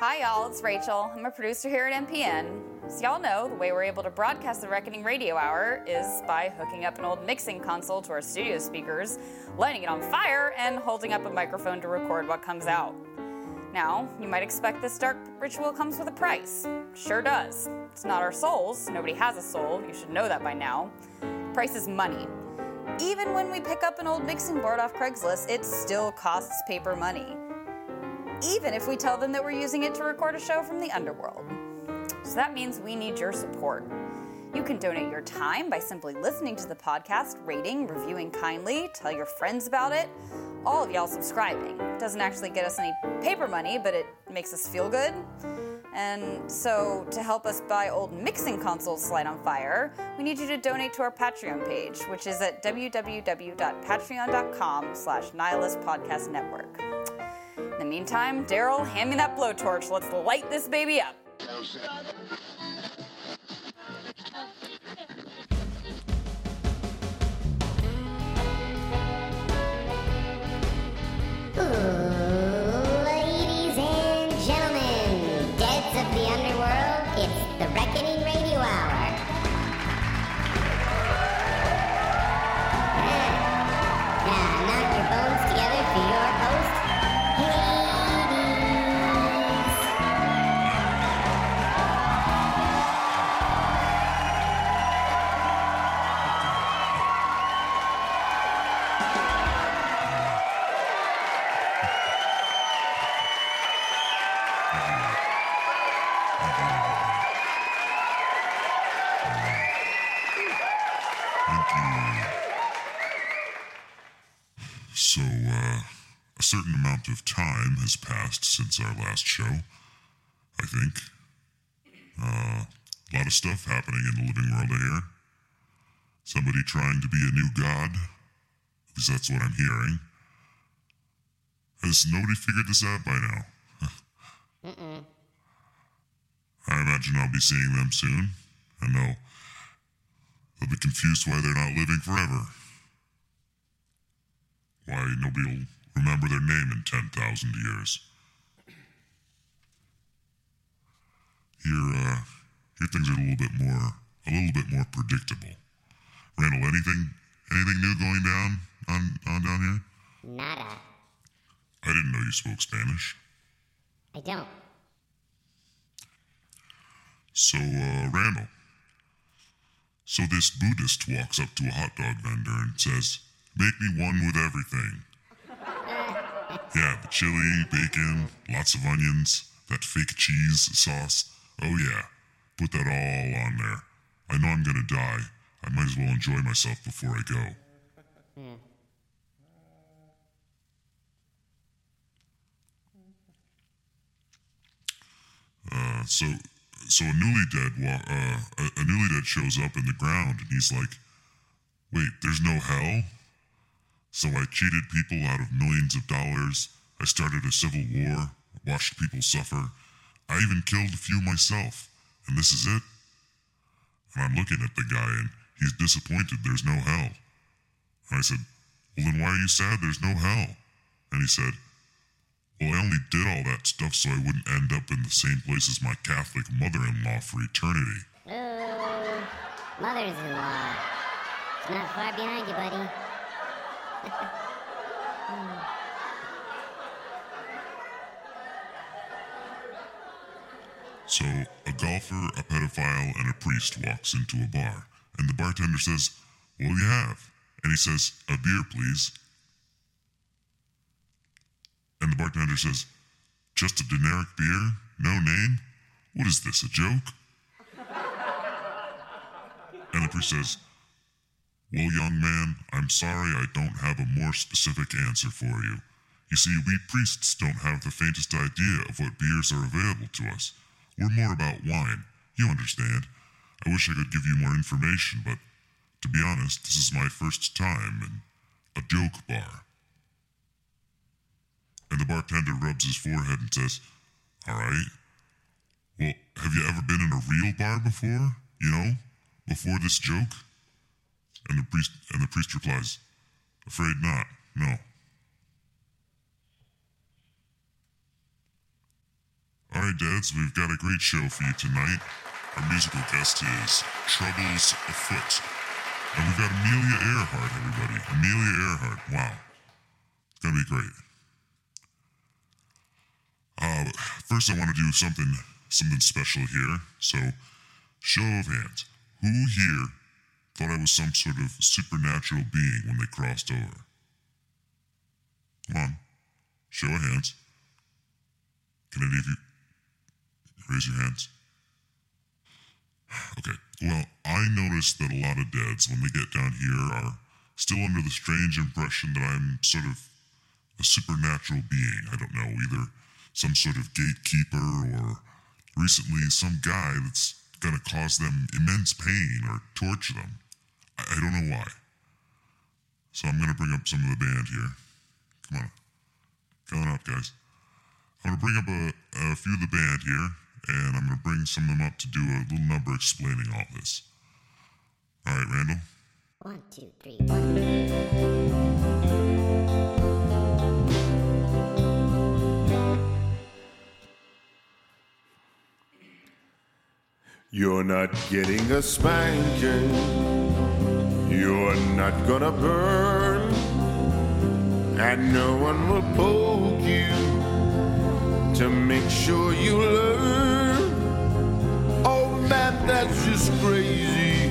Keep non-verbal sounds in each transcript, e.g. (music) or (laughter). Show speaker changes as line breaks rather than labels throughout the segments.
Hi, y'all. It's Rachel. I'm a producer here at MPN. As y'all know, the way we're able to broadcast the Reckoning Radio Hour is by hooking up an old mixing console to our studio speakers, lighting it on fire, and holding up a microphone to record what comes out. Now, you might expect this dark ritual comes with a price. Sure does. It's not our souls. Nobody has a soul. You should know that by now. Price is money. Even when we pick up an old mixing board off Craigslist, it still costs paper money even if we tell them that we're using it to record a show from the underworld. So that means we need your support. You can donate your time by simply listening to the podcast, rating, reviewing kindly, tell your friends about it. All of y'all subscribing. It doesn't actually get us any paper money, but it makes us feel good. And so, to help us buy old mixing consoles light on fire, we need you to donate to our Patreon page, which is at www.patreon.com slash nihilist meantime, Daryl, hand me that blowtorch. Let's light this baby up.
Since our last show, I think. Uh, a lot of stuff happening in the living world here. Somebody trying to be a new god, because that's what I'm hearing. Has nobody figured this out by now? (laughs) I imagine I'll be seeing them soon, and they'll They'll be confused why they're not living forever. Why nobody will remember their name in 10,000 years. Here, uh, here things are a little bit more, a little bit more predictable. Randall, anything, anything new going down on, on down here?
Nada.
I didn't know you spoke Spanish.
I don't.
So, uh, Randall. So this Buddhist walks up to a hot dog vendor and says, Make me one with everything. (laughs) yeah, the chili, bacon, lots of onions, that fake cheese sauce. Oh, yeah. Put that all on there. I know I'm gonna die. I might as well enjoy myself before I go. Uh, so, so a newly dead, uh, a, a newly dead shows up in the ground, and he's like, "Wait, there's no hell." So I cheated people out of millions of dollars. I started a civil war, watched people suffer. I even killed a few myself, and this is it. And I'm looking at the guy, and he's disappointed. There's no hell. And I said, "Well, then why are you sad? There's no hell." And he said, well, I only did all that stuff so I wouldn't end up in the same place as my Catholic mother in law for eternity.
Oh, mothers-in-law. It's not far behind you, buddy. (laughs) Hmm.
So, a golfer, a pedophile, and a priest walks into a bar, and the bartender says, What do you have? And he says, A beer, please. And the bartender says, Just a generic beer? No name? What is this, a joke? And the priest says, Well, young man, I'm sorry I don't have a more specific answer for you. You see, we priests don't have the faintest idea of what beers are available to us. We're more about wine. You understand. I wish I could give you more information, but to be honest, this is my first time in a joke bar. And the bartender rubs his forehead and says, All right. Well, have you ever been in a real bar before? You know, before this joke? And the priest and the priest replies, Afraid not, no. All right, deads, we've got a great show for you tonight. Our musical guest is Troubles Afoot. And we've got Amelia Earhart, everybody. Amelia Earhart. Wow. It's going to be great. Uh, first, I want to do something something special here. So, show of hands. Who here thought I was some sort of supernatural being when they crossed over? Come on. Show of hands. Can any of you raise your hands? (sighs) Okay. Well, I noticed that a lot of deads, when they get down here, are still under the strange impression that I'm sort of a supernatural being. I don't know, either some sort of gatekeeper or recently some guy that's to cause them immense pain or torture them. I, I don't know why. So I'm to bring up some of the band here. Come on. Come on up, guys. I'm to bring up a, a few of the band here, and I'm going to bring some of them up to do a little number explaining all this. All right, Randall?
One, two, three, one.
You're not getting a spanking. You're not gonna burn. And no one will poke you to make sure you learn. Oh man, that's just crazy.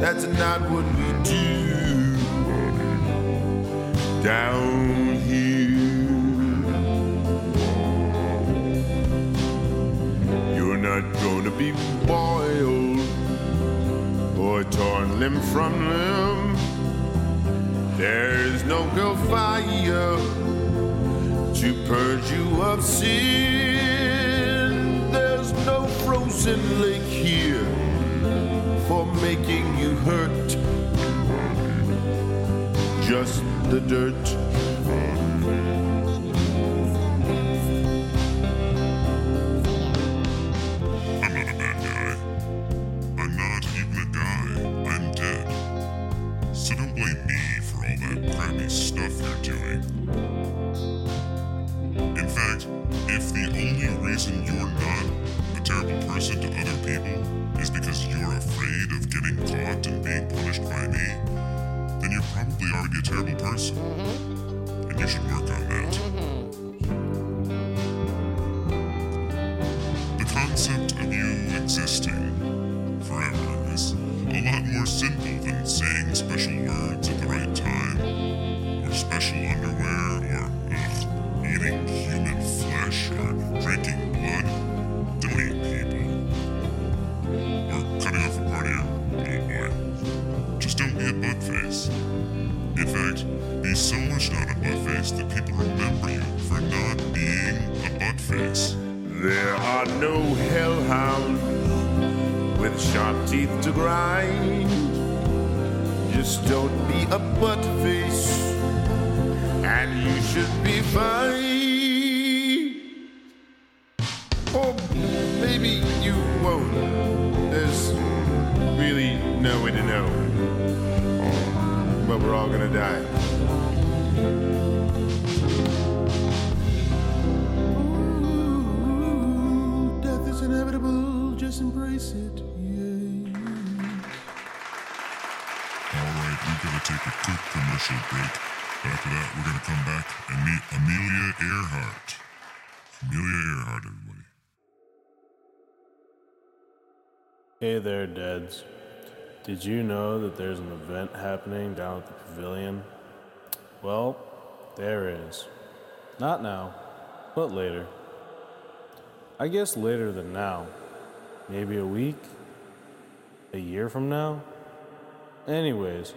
That's not what we do down here. You're not gonna be boiled or torn limb from limb. There's no hellfire to purge you of sin. There's no frozen lake here for making you hurt. Just the dirt.
You existing. Forever is a lot more simple than saying special words
should be fine. Or maybe you won't. There's really no way to know. But we're all gonna die. Death is inevitable, just embrace it. Yeah.
All right, we're going to take a quick commercial break. After that, we're going to come back and meet Amelia Earhart. Amelia Earhart, everybody.
Hey there, Deads. Did you know that there's an event happening down at the pavilion? Well, there is. Not now, but later. I guess later than now. Maybe a week? A year from now? Anyways,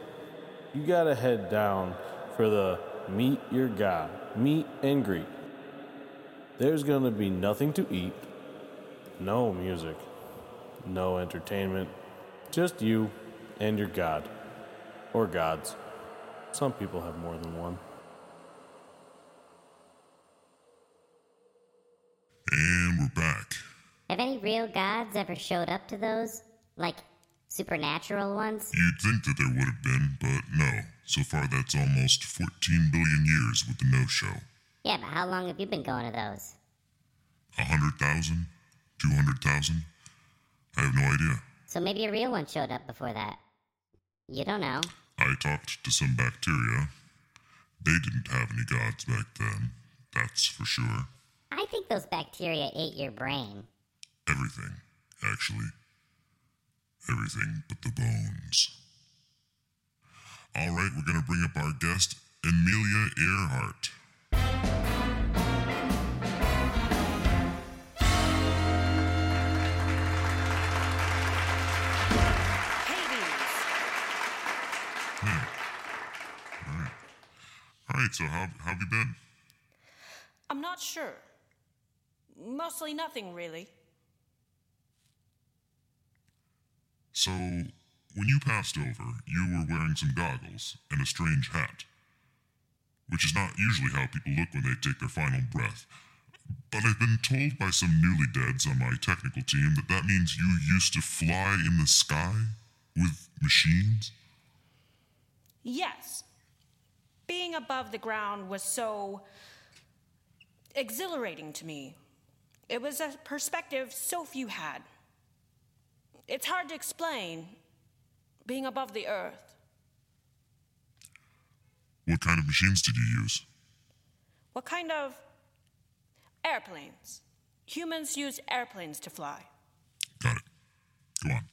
you gotta head down for the Meet Your God, meet and greet. There's gonna be nothing to eat, no music, no entertainment, just you and your God. Or gods. Some people have more than one.
And we're back.
Have any real gods ever showed up to those? Like supernatural ones?
You'd think that there would have been, but no. So far, that's almost 14 billion years with the no show.
Yeah, but how long have you been going to those?
A hundred thousand? Two hundred thousand? I have no idea.
So maybe a real one showed up before that. You don't know.
I talked to some bacteria. They didn't have any gods back then. That's for sure.
I think those bacteria ate your brain.
Everything, actually. Everything but the bones. All right, we're going to bring up our guest, Amelia Earhart.
Hades.
All right, so how, how have you been?
I'm not sure. Mostly nothing, really.
So, when you passed over, you were wearing some goggles and a strange hat. Which is not usually how people look when they take their final breath. But I've been told by some newly deads on my technical team that that means you used to fly in the sky with machines?
Yes. Being above the ground was so exhilarating to me. It was a perspective so few had. It's hard to explain being above the earth.
What kind of machines did you use?
What kind of airplanes? Humans use airplanes to fly.
Got it. Go on.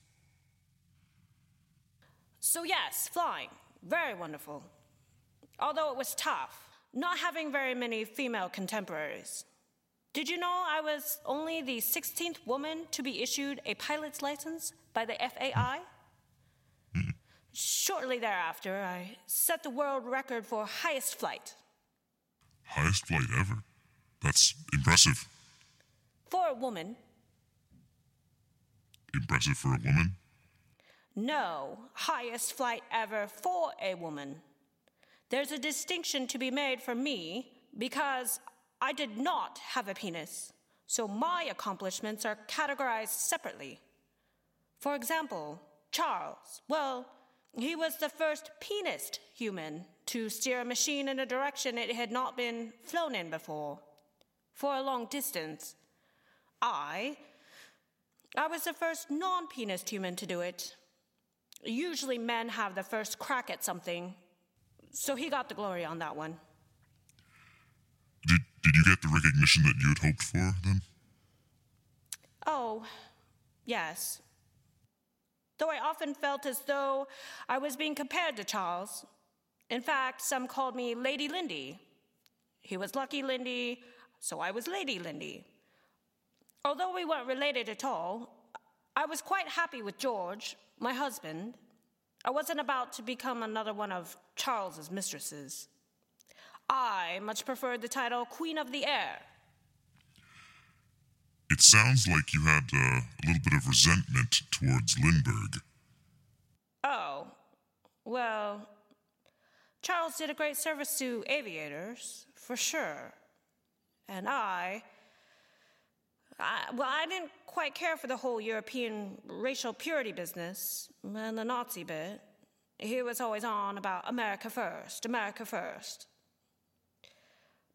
So, yes, flying. Very wonderful. Although it was tough, not having very many female contemporaries. Did you know I was only the 16th woman to be issued a pilot's license by the FAI? Shortly thereafter, I set the world record for highest flight.
Highest flight ever. That's impressive.
For a woman,
Impressive for a woman.
no, highest flight ever for a woman. There's a distinction to be made for me because I did not have a penis, so my accomplishments are categorized separately. For example, Charles, well, he was the first penist human to steer a machine in a direction it had not been flown in before. For a long distance. I I was the first non penis human to do it. Usually men have the first crack at something, so he got the glory on that one.
Did, did you get the recognition that you had hoped for then?
Oh, yes. Though I often felt as though I was being compared to Charles. In fact, some called me Lady Lindy. He was Lucky Lindy, so I was Lady Lindy. Although we weren't related at all, I was quite happy with George, my husband. I wasn't about to become another one of Charles's mistresses. I much preferred the title Queen of the Air.
It sounds like you had uh, a little bit of resentment towards Lindbergh.
Oh, well, Charles did a great service to aviators, for sure. And I, I, well, I didn't quite care for the whole European racial purity business and the Nazi bit. He was always on about America first, America first.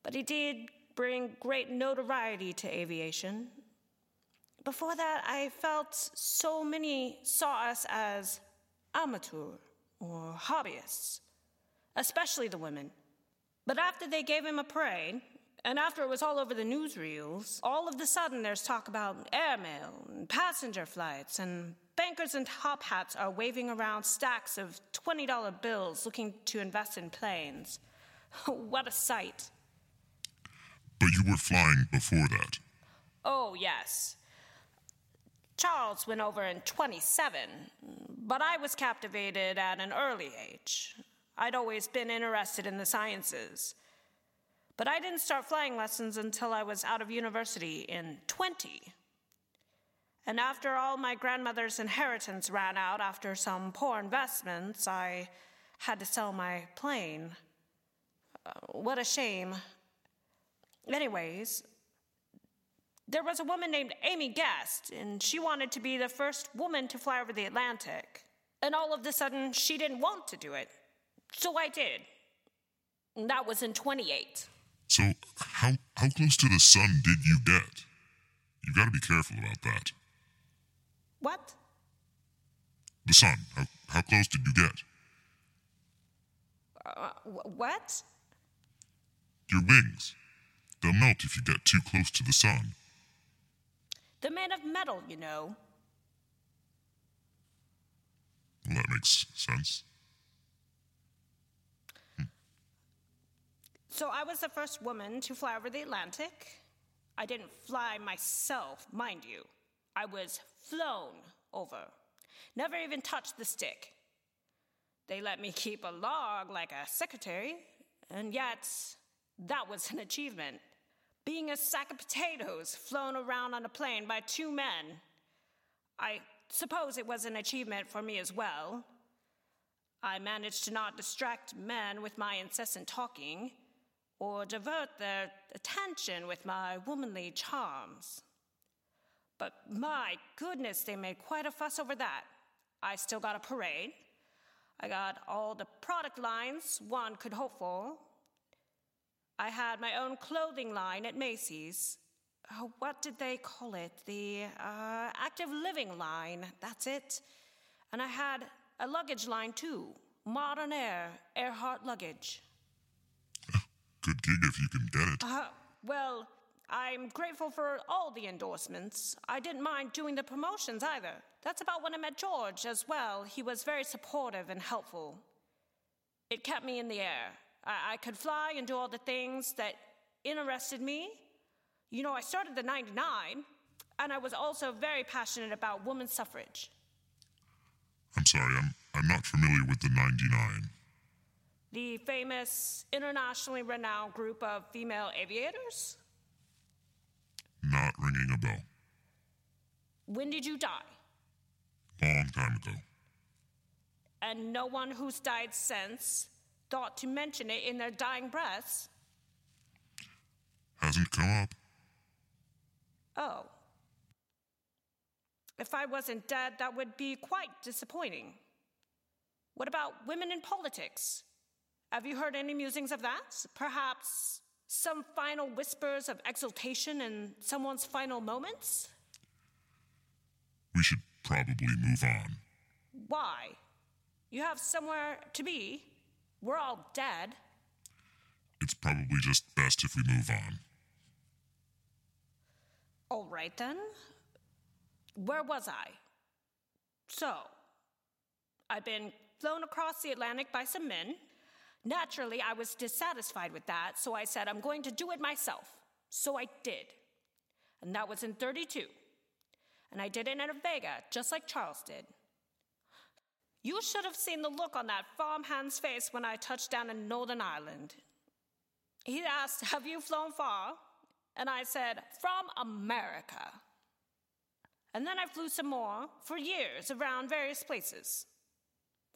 But he did bring great notoriety to aviation. Before that, I felt so many saw us as amateur or hobbyists, especially the women. But after they gave him a parade, and after it was all over the newsreels, all of a sudden there's talk about airmail and passenger flights, and bankers in top hats are waving around stacks of $20 bills looking to invest in planes. (laughs) what a sight.
But you were flying before that.
Oh, yes. Charles went over in 27, but I was captivated at an early age. I'd always been interested in the sciences. But I didn't start flying lessons until I was out of university in 20. And after all my grandmother's inheritance ran out after some poor investments, I had to sell my plane. Uh, what a shame. Anyways, there was a woman named Amy Guest, and she wanted to be the first woman to fly over the Atlantic. And all of a sudden, she didn't want to do it. So I did. And that was in 28.
So, how, how close to the sun did you get? You gotta be careful about that.
What?
The sun. How, how close did you get?
Uh, wh- what?
Your wings. They'll melt if you get too close to the sun.
They're made of metal, you know.
Well, that makes sense. Hmm.
So I was the first woman to fly over the Atlantic. I didn't fly myself, mind you. I was flown over. Never even touched the stick. They let me keep a log like a secretary, and yet that was an achievement. Being a sack of potatoes flown around on a plane by two men. I suppose it was an achievement for me as well. I managed to not distract men with my incessant talking or divert their attention with my womanly charms. But my goodness, they made quite a fuss over that. I still got a parade. I got all the product lines one could hope for. I had my own clothing line at Macy's. Uh, what did they call it? The uh, active living line. That's it. And I had a luggage line too. Modern Air, Earhart luggage. (laughs)
Good gig if you can get it.
Uh, well, I'm grateful for all the endorsements. I didn't mind doing the promotions either. That's about when I met George as well. He was very supportive and helpful. It kept me in the air. I, I could fly and do all the things that interested me. You know, I started the 99, and I was also very passionate about women's suffrage.
I'm sorry, I'm, I'm not familiar with the 99.
The famous internationally renowned group of female aviators.
Not ringing a bell.
When did you die?
Long time ago.
and no one who's died since thought to mention it in their dying breaths.
Hasn't come up.
Oh. If I wasn't dead, that would be quite disappointing. What about women in politics? Have you heard any musings of that? Perhaps some final whispers of exultation in someone's final moments?
We should probably move on.
Why? You have somewhere to be. We're all dead.
It's probably just best if we move on.
All right then. Where was I? So, I've been flown across the Atlantic by some men. Naturally, I was dissatisfied with that, so I said, I'm going to do it myself. So I did. And that was in 32. And I did it in a Vega, just like Charles did. You should have seen the look on that farmhand's face when I touched down in Northern Ireland. He asked, Have you flown far? And I said, From America. And then I flew some more for years around various places.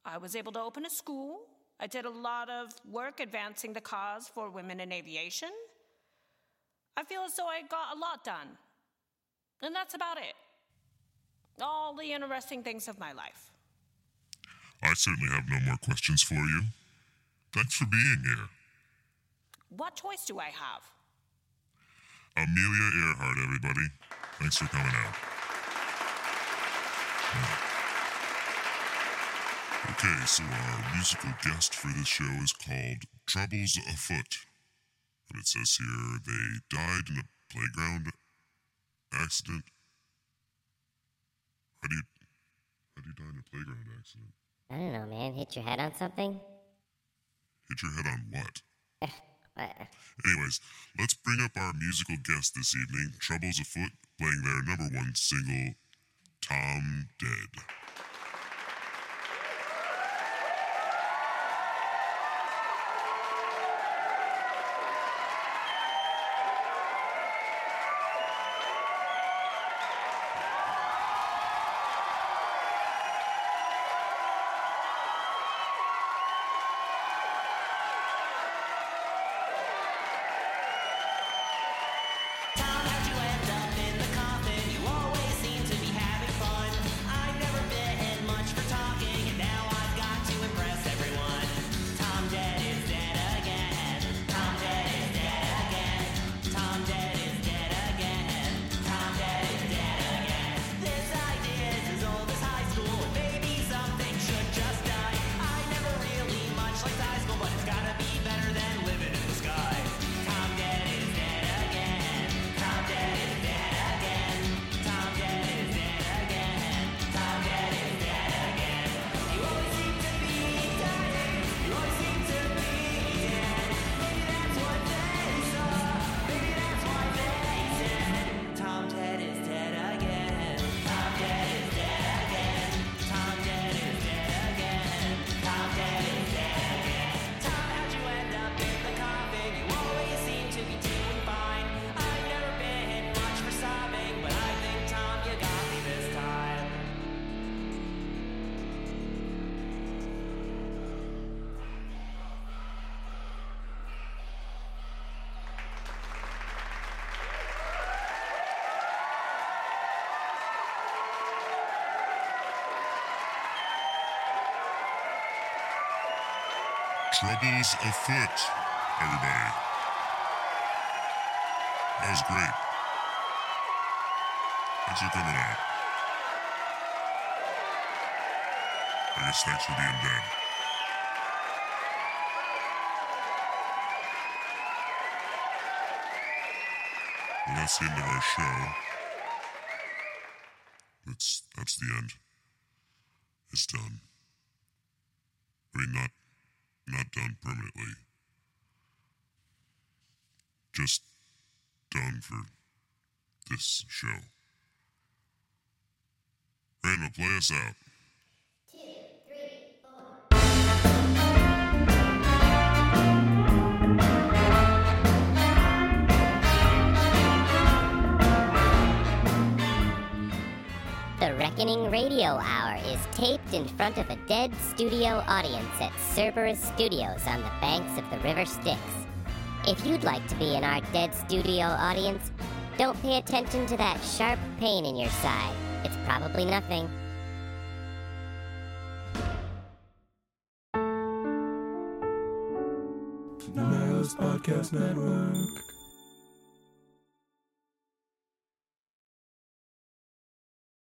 I was able to open a school. I did a lot of work advancing the cause for women in aviation. I feel as though I got a lot done. And that's about it. All the interesting things of my life.
I certainly have no more questions for you. Thanks for being here.
What choice do I have?
Amelia Earhart, everybody. Thanks for coming out. Okay, so our musical guest for this show is called Troubles Afoot. And it says here they died in a playground accident. How do you how do you die in a playground accident?
I don't know, man. Hit your head on something?
Hit your head on (laughs) what? Anyways, let's bring up our musical guest this evening, Troubles Afoot, playing their number one single, Tom Dead. Troubles afoot, everybody. That was great. Thanks for coming out. I guess thanks for being dead. Well, that's the end of our show. That's that's the end. It's done. I mean, not not done permanently. Just done for this show. Randall, play us out.
The Reckoning Radio Hour is taped in front of a dead studio audience at Cerberus Studios on the banks of the River Styx. If you'd like to be in our dead studio audience, don't pay attention to that sharp pain in your side. It's probably nothing.
Podcast Network.